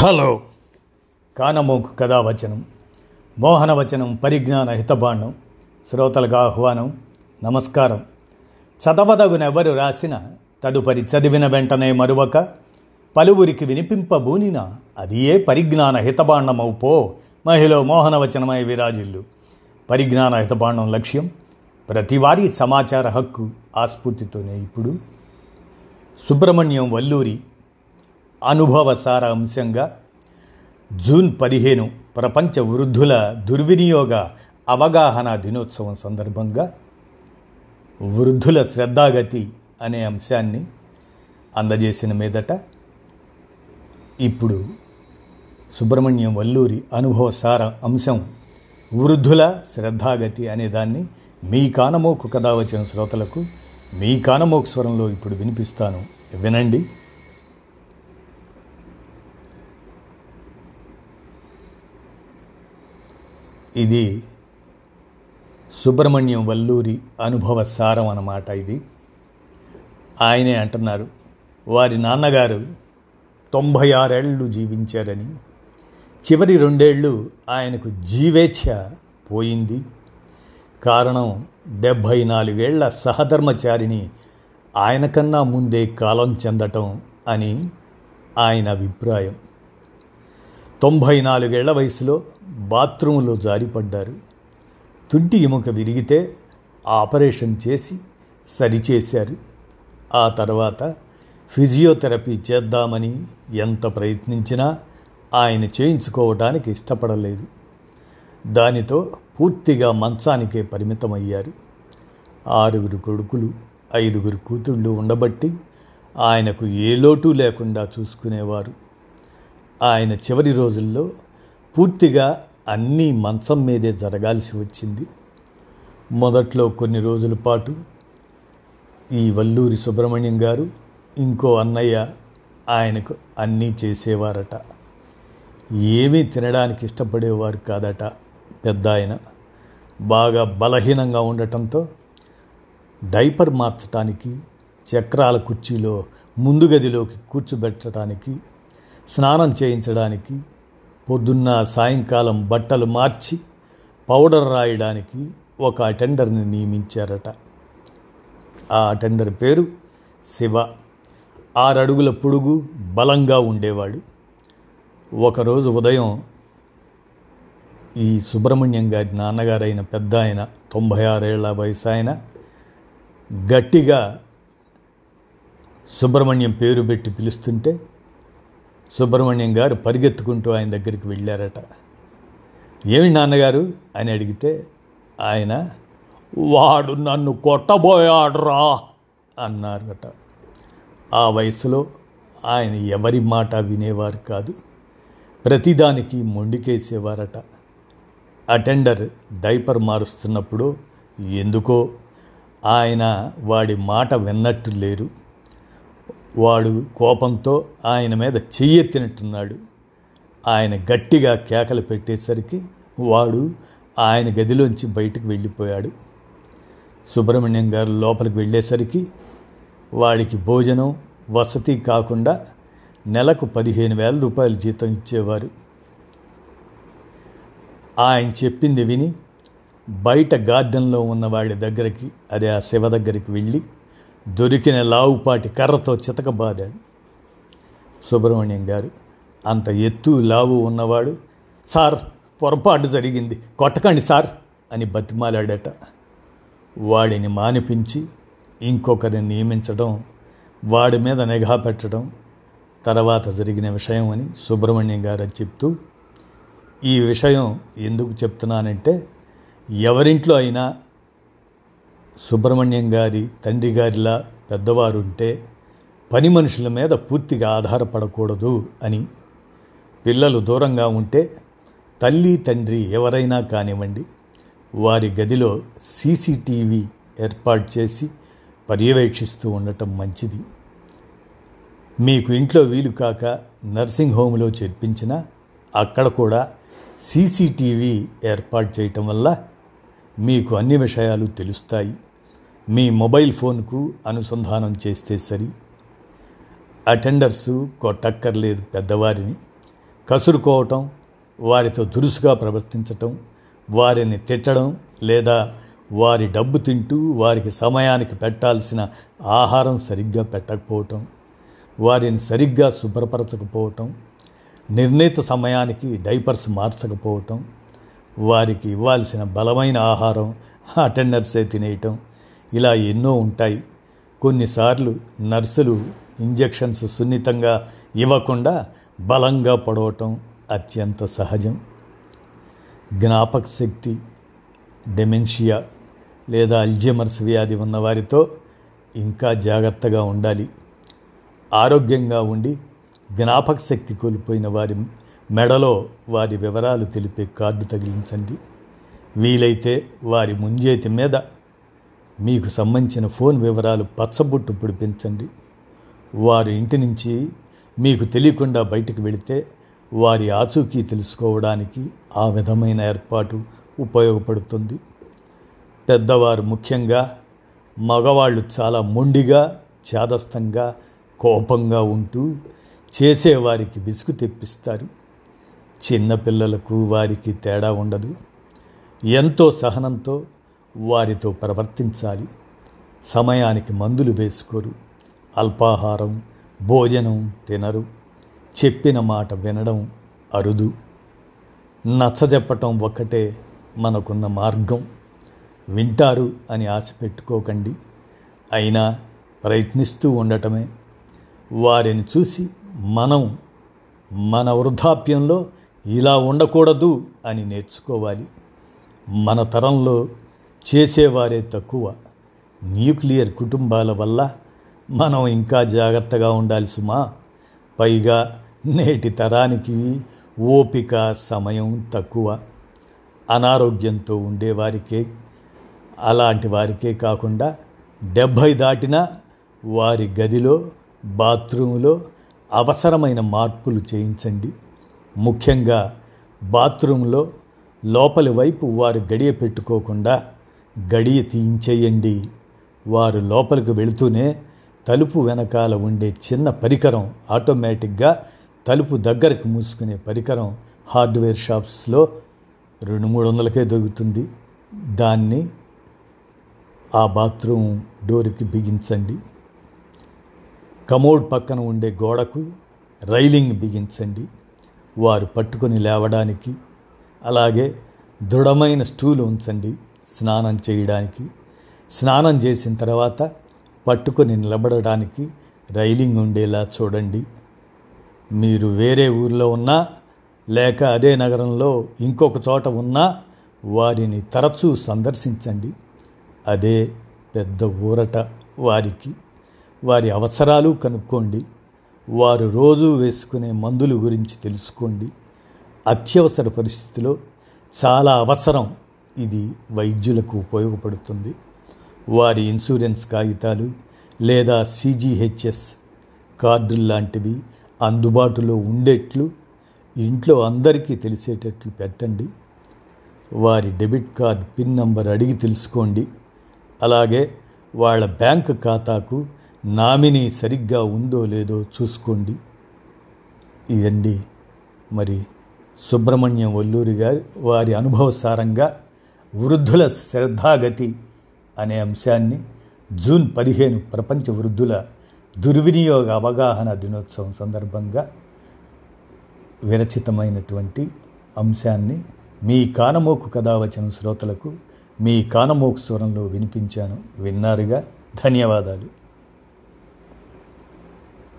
Hello. కానమోకు కథావచనం మోహనవచనం పరిజ్ఞాన హితబాండం శ్రోతలకు ఆహ్వానం నమస్కారం. చదవదగునెవరు రాసిన తదుపరి చదివిన వెంటనే మరువక పలువురికి వినిపింపబూనిన అది ఏ పరిజ్ఞాన హితబాండమవు పో మహిళ మోహనవచనమై విరాజిల్లు. పరిజ్ఞాన హితబాండం లక్ష్యం ప్రతివారీ సమాచార హక్కు ఆస్ఫూర్తితోనే ఇప్పుడు. సుబ్రహ్మణ్యం వల్లూరి అనుభవసార అంశంగా జూన్ పదిహేను ప్రపంచ వృద్ధుల దుర్వినియోగ అవగాహన దినోత్సవం సందర్భంగా వృద్ధుల శ్రద్ధాగతి అనే అంశాన్ని అందజేసిన మీదట ఇప్పుడు సుబ్రహ్మణ్యం వల్లూరి అనుభవసార అంశం వృద్ధుల శ్రద్ధాగతి అనే దాన్ని మీ కానమోకు కథ వచ్చిన శ్రోతలకు మీ కానమోకు స్వరంలో ఇప్పుడు వినిపిస్తాను. వినండి. ఇది సుబ్రహ్మణ్యం వల్లూరి అనుభవ సారం అన్నమాట ఇది. ఆయనే అంటున్నారు వారి నాన్నగారు తొంభై ఆరేళ్ళు జీవించారని. చివరి రెండేళ్ళు ఆయనకు జీవేచ్ఛ పోయింది. కారణం డెబ్భై నాలుగేళ్ళ సహధర్మచారిని ఆయన కన్నా ముందే కాలం చెందటం అని ఆయన అభిప్రాయం. తొంభై నాలుగేళ్ళ వయసులో బాత్రూంలో జారిపడ్డారు. తుంటి ఎముక విరిగితే ఆపరేషన్ చేసి సరిచేశారు. ఆ తర్వాత ఫిజియోథెరపీ చేద్దామని ఎంత ప్రయత్నించినా ఆయన చేయించుకోవటానికి ఇష్టపడలేదు. దానితో పూర్తిగా మంచానికే పరిమితమయ్యారు. ఆరుగురు కొడుకులు ఐదుగురు కూతుళ్ళు ఉండబట్టి ఆయనకు ఏ లోటు లేకుండా చూసుకునేవారు. ఆయన చివరి రోజుల్లో పూర్తిగా అన్నీ మంచం మీదే జరగాల్సి వచ్చింది. మొదట్లో కొన్ని రోజుల పాటు ఈ వల్లూరి సుబ్రహ్మణ్యం గారు ఇంకో అన్నయ్య ఆయనకు అన్నీ చేసేవారట. ఏమీ తినడానికి ఇష్టపడేవారు కాదట పెద్ద ఆయన. బాగా బలహీనంగా ఉండటంతో డైపర్ మార్చటానికి చక్రాల కుర్చీలో ముందు గదిలోకి కూర్చోబెట్టడానికి స్నానం చేయించడానికి పొద్దున్న సాయంకాలం బట్టలు మార్చి పౌడర్ రాయడానికి ఒక అటెండర్ని నియమించారట. ఆ అటెండర్ పేరు శివ. ఆరడుగుల పొడుగు బలంగా ఉండేవాడు. ఒకరోజు ఉదయం ఈ సుబ్రహ్మణ్యం గారి నాన్నగారైన పెద్ద ఆయన తొంభై ఆరేళ్ళ వయసు ఆయన గట్టిగా సుబ్రహ్మణ్యం పేరు పెట్టి పిలుస్తుంటే సుబ్రహ్మణ్యం గారు పరిగెత్తుకుంటూ ఆయన దగ్గరికి వెళ్ళారట. ఏమి నాన్నగారు? అని అడిగితే ఆయన వాడు నన్ను కొట్టబోయాడురా అన్నారట. ఆ వయసులో ఆయన ఎవరి మాట వినేవారు కాదు ప్రతిదానికి మొండికేసేవారట. అటెండర్ డైపర్ మారుస్తున్నప్పుడు ఎందుకో ఆయన వాడి మాట విన్నట్టు లేరు. వాడు కోపంతో ఆయన మీద చెయ్యెత్తినట్టున్నాడు. ఆయన గట్టిగా కేకలు పెట్టేసరికి వాడు ఆయన గదిలోంచి బయటకు వెళ్ళిపోయాడు. సుబ్రహ్మణ్యం గారు లోపలికి వెళ్ళేసరికి వాడికి భోజనం వసతి కాకుండా నెలకు పదిహేను వేల రూపాయలు జీతం ఇచ్చేవారు. ఆయన చెప్పింది విని బయట గార్డెన్లో ఉన్న వాడి దగ్గరికి అదే ఆ శివ దగ్గరికి వెళ్ళి దొరికిన లావుపాటి కర్రతో చితకబాదాడు. సుబ్రహ్మణ్యం గారు అంత ఎత్తు లావు ఉన్నవాడు సార్ పొరపాటు జరిగింది కొట్టకండి సార్ అని బతిమాలాడట. వాడిని మానిపించి ఇంకొకరిని నియమించడం వాడి మీద నిఘా పెట్టడం తర్వాత జరిగిన విషయం అని సుబ్రహ్మణ్యం గారు చెప్తూ ఈ విషయం ఎందుకు చెప్తున్నానంటే ఎవరింట్లో అయినా సుబ్రహ్మణ్యం గారి తండ్రి గారిలా పెద్దవారు ఉంటే పని మనుషుల మీద పూర్తిగా ఆధారపడకూడదు అని. పిల్లలు దూరంగా ఉంటే తల్లి తండ్రి ఎవరైనా కానివ్వండి వారి గదిలో సీసీటీవీ ఏర్పాటు చేసి పర్యవేక్షిస్తూ ఉండటం మంచిది. మీకు ఇంట్లో వీలు కాక నర్సింగ్ హోమ్లో చేర్పించినా అక్కడ కూడా సీసీటీవీ ఏర్పాటు చేయటం వల్ల మీకు అన్ని విషయాలు తెలుస్తాయి. మీ మొబైల్ ఫోన్కు అనుసంధానం చేస్తే సరి. అటెండర్సు కొట్టక్కర్లేదు పెద్దవారిని. కసురుకోవటం వారితో దురుసుగా ప్రవర్తించటం వారిని తిట్టడం లేదా వారి డబ్బు తింటూ వారికి సమయానికి పెట్టాల్సిన ఆహారం సరిగ్గా పెట్టకపోవటం వారిని సరిగ్గా శుభ్రపరచకపోవటం నిర్ణీత సమయానికి డైపర్స్ మార్చకపోవటం వారికి ఇవ్వాల్సిన బలమైన ఆహారం అటెండర్సే తినేయటం ఇలా ఎన్నో ఉంటాయి. కొన్నిసార్లు నర్సులు ఇంజెక్షన్స్ సున్నితంగా ఇవ్వకుండా బలంగా పడవటం అత్యంత సహజం. జ్ఞాపక శక్తి డెమెన్షియా లేదా అల్జెమర్స్ వ్యాధి ఉన్నవారితో ఇంకా జాగ్రత్తగా ఉండాలి. ఆరోగ్యంగా ఉండి జ్ఞాపక శక్తి కోల్పోయిన వారి మెడలో వారి వివరాలు తెలిపే కార్డు తగిలించండి. వీలైతే వారి ముంజేతి మీద మీకు సంబంధించిన ఫోన్ వివరాలు పచ్చబొట్టు పిడిపించండి. వారి ఇంటి నుంచి మీకు తెలియకుండా బయటకు వెళితే వారి ఆచూకీ తెలుసుకోవడానికి ఆ విధమైన ఏర్పాటు ఉపయోగపడుతుంది. పెద్దవారు ముఖ్యంగా మగవాళ్ళు చాలా మొండిగా చేదస్తంగా కోపంగా ఉంటూ చేసేవారికి విసుగు తెప్పిస్తారు. చిన్నపిల్లలకు వారికి తేడా ఉండదు. ఎంతో సహనంతో వారితో ప్రవర్తించాలి. సమయానికి మందులు వేసుకోరు. అల్పాహారం భోజనం తినరు. చెప్పిన మాట వినడం అరుదు. నచ్చజెప్పటం ఒక్కటే మనకున్న మార్గం. వింటారు అని ఆశ పెట్టుకోకండి. అయినా ప్రయత్నిస్తూ ఉండటమే. వారిని చూసి మనం మన వృద్ధాప్యంలో ఇలా ఉండకూడదు అని నేర్చుకోవాలి. మన తరంలో చేసేవారే తక్కువ. న్యూక్లియర్ కుటుంబాల వల్ల మనం ఇంకా జాగ్రత్తగా ఉండాలి సుమా. పైగా నేటి తరానికి ఓపిక సమయం తక్కువ. అనారోగ్యంతో ఉండేవారికే అలాంటి వారికే కాకుండా డెబ్భై దాటిన వారి గదిలో బాత్రూంలో అవసరమైన మార్పులు చేయించండి. ముఖ్యంగా బాత్రూంలో లోపలి వైపు వారు గడియ పెట్టుకోకుండా గడియ తీయించేయండి. వారు లోపలికి వెళుతూనే తలుపు వెనకాల ఉండే చిన్న పరికరం ఆటోమేటిక్గా తలుపు దగ్గరకు మూసుకునే పరికరం హార్డ్వేర్ షాప్స్లో రెండు మూడు వందలకే దొరుకుతుంది. దాన్ని ఆ బాత్రూమ్ డోర్కి బిగించండి. కమోడ్ పక్కన ఉండే గోడకు రైలింగ్ బిగించండి. వారు పట్టుకొని లేవడానికి అలాగే దృఢమైన స్టూలు ఉంచండి. స్నానం చేయడానికి. స్నానం చేసిన తర్వాత పట్టుకొని నిలబడడానికి రైలింగ్ ఉండేలా చూడండి. మీరు వేరే ఊర్లో ఉన్నా లేక అదే నగరంలో ఇంకొక చోట ఉన్నా వారిని తరచూ సందర్శించండి. అదే పెద్ద ఊరట వారికి. వారి అవసరాలు కనుక్కోండి. వారు రోజు వేసుకునే మందుల గురించి తెలుసుకోండి. అత్యవసర పరిస్థితిలో చాలా అవసరం ఇది వైద్యులకు ఉపయోగపడుతుంది. వారి ఇన్సూరెన్స్ కాగితాలు లేదా సిజిహెచ్ఎస్ కార్డులు లాంటివి అందుబాటులో ఉండేట్లు ఇంట్లో అందరికీ తెలిసేటట్లు పెట్టండి. వారి డెబిట్ కార్డ్ పిన్ నంబర్ అడిగి తెలుసుకోండి. అలాగే వాళ్ళ బ్యాంక్ ఖాతాకు నామినీ సరిగ్గా ఉందో లేదో చూసుకోండి. ఇదండి మరి సుబ్రహ్మణ్యం వల్లూరి గారి వారి అనుభవసారంగా వృద్ధుల శ్రద్ధాగతి అనే అంశాన్ని జూన్ పదిహేను ప్రపంచ వృద్ధుల దుర్వినియోగ అవగాహన దినోత్సవం సందర్భంగా విరచితమైనటువంటి అంశాన్ని మీ కానమోకు కథావచన శ్రోతలకు మీ కానమోకు స్వరంలో వినిపించాను. విన్నారుగా? ధన్యవాదాలు.